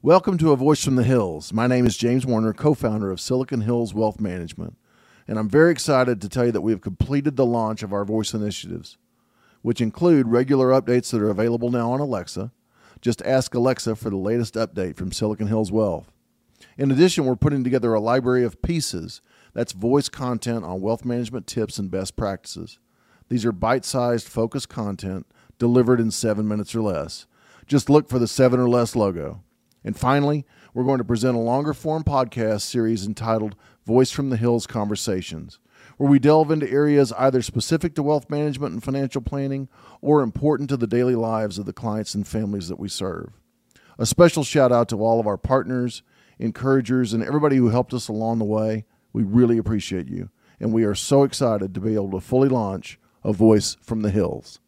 Welcome to A Voice from the Hills. My name is James Warner, co founder of Silicon Hills Wealth Management, and I'm very excited to tell you that we have completed the launch of our voice initiatives, which include regular updates that are available now on Alexa. Just ask Alexa for the latest update from Silicon Hills Wealth. In addition, we're putting together a library of pieces that's voice content on wealth management tips and best practices. These are bite sized, focused content delivered in seven minutes or less. Just look for the seven or less logo. And finally, we're going to present a longer form podcast series entitled Voice from the Hills Conversations, where we delve into areas either specific to wealth management and financial planning or important to the daily lives of the clients and families that we serve. A special shout out to all of our partners, encouragers, and everybody who helped us along the way. We really appreciate you, and we are so excited to be able to fully launch A Voice from the Hills.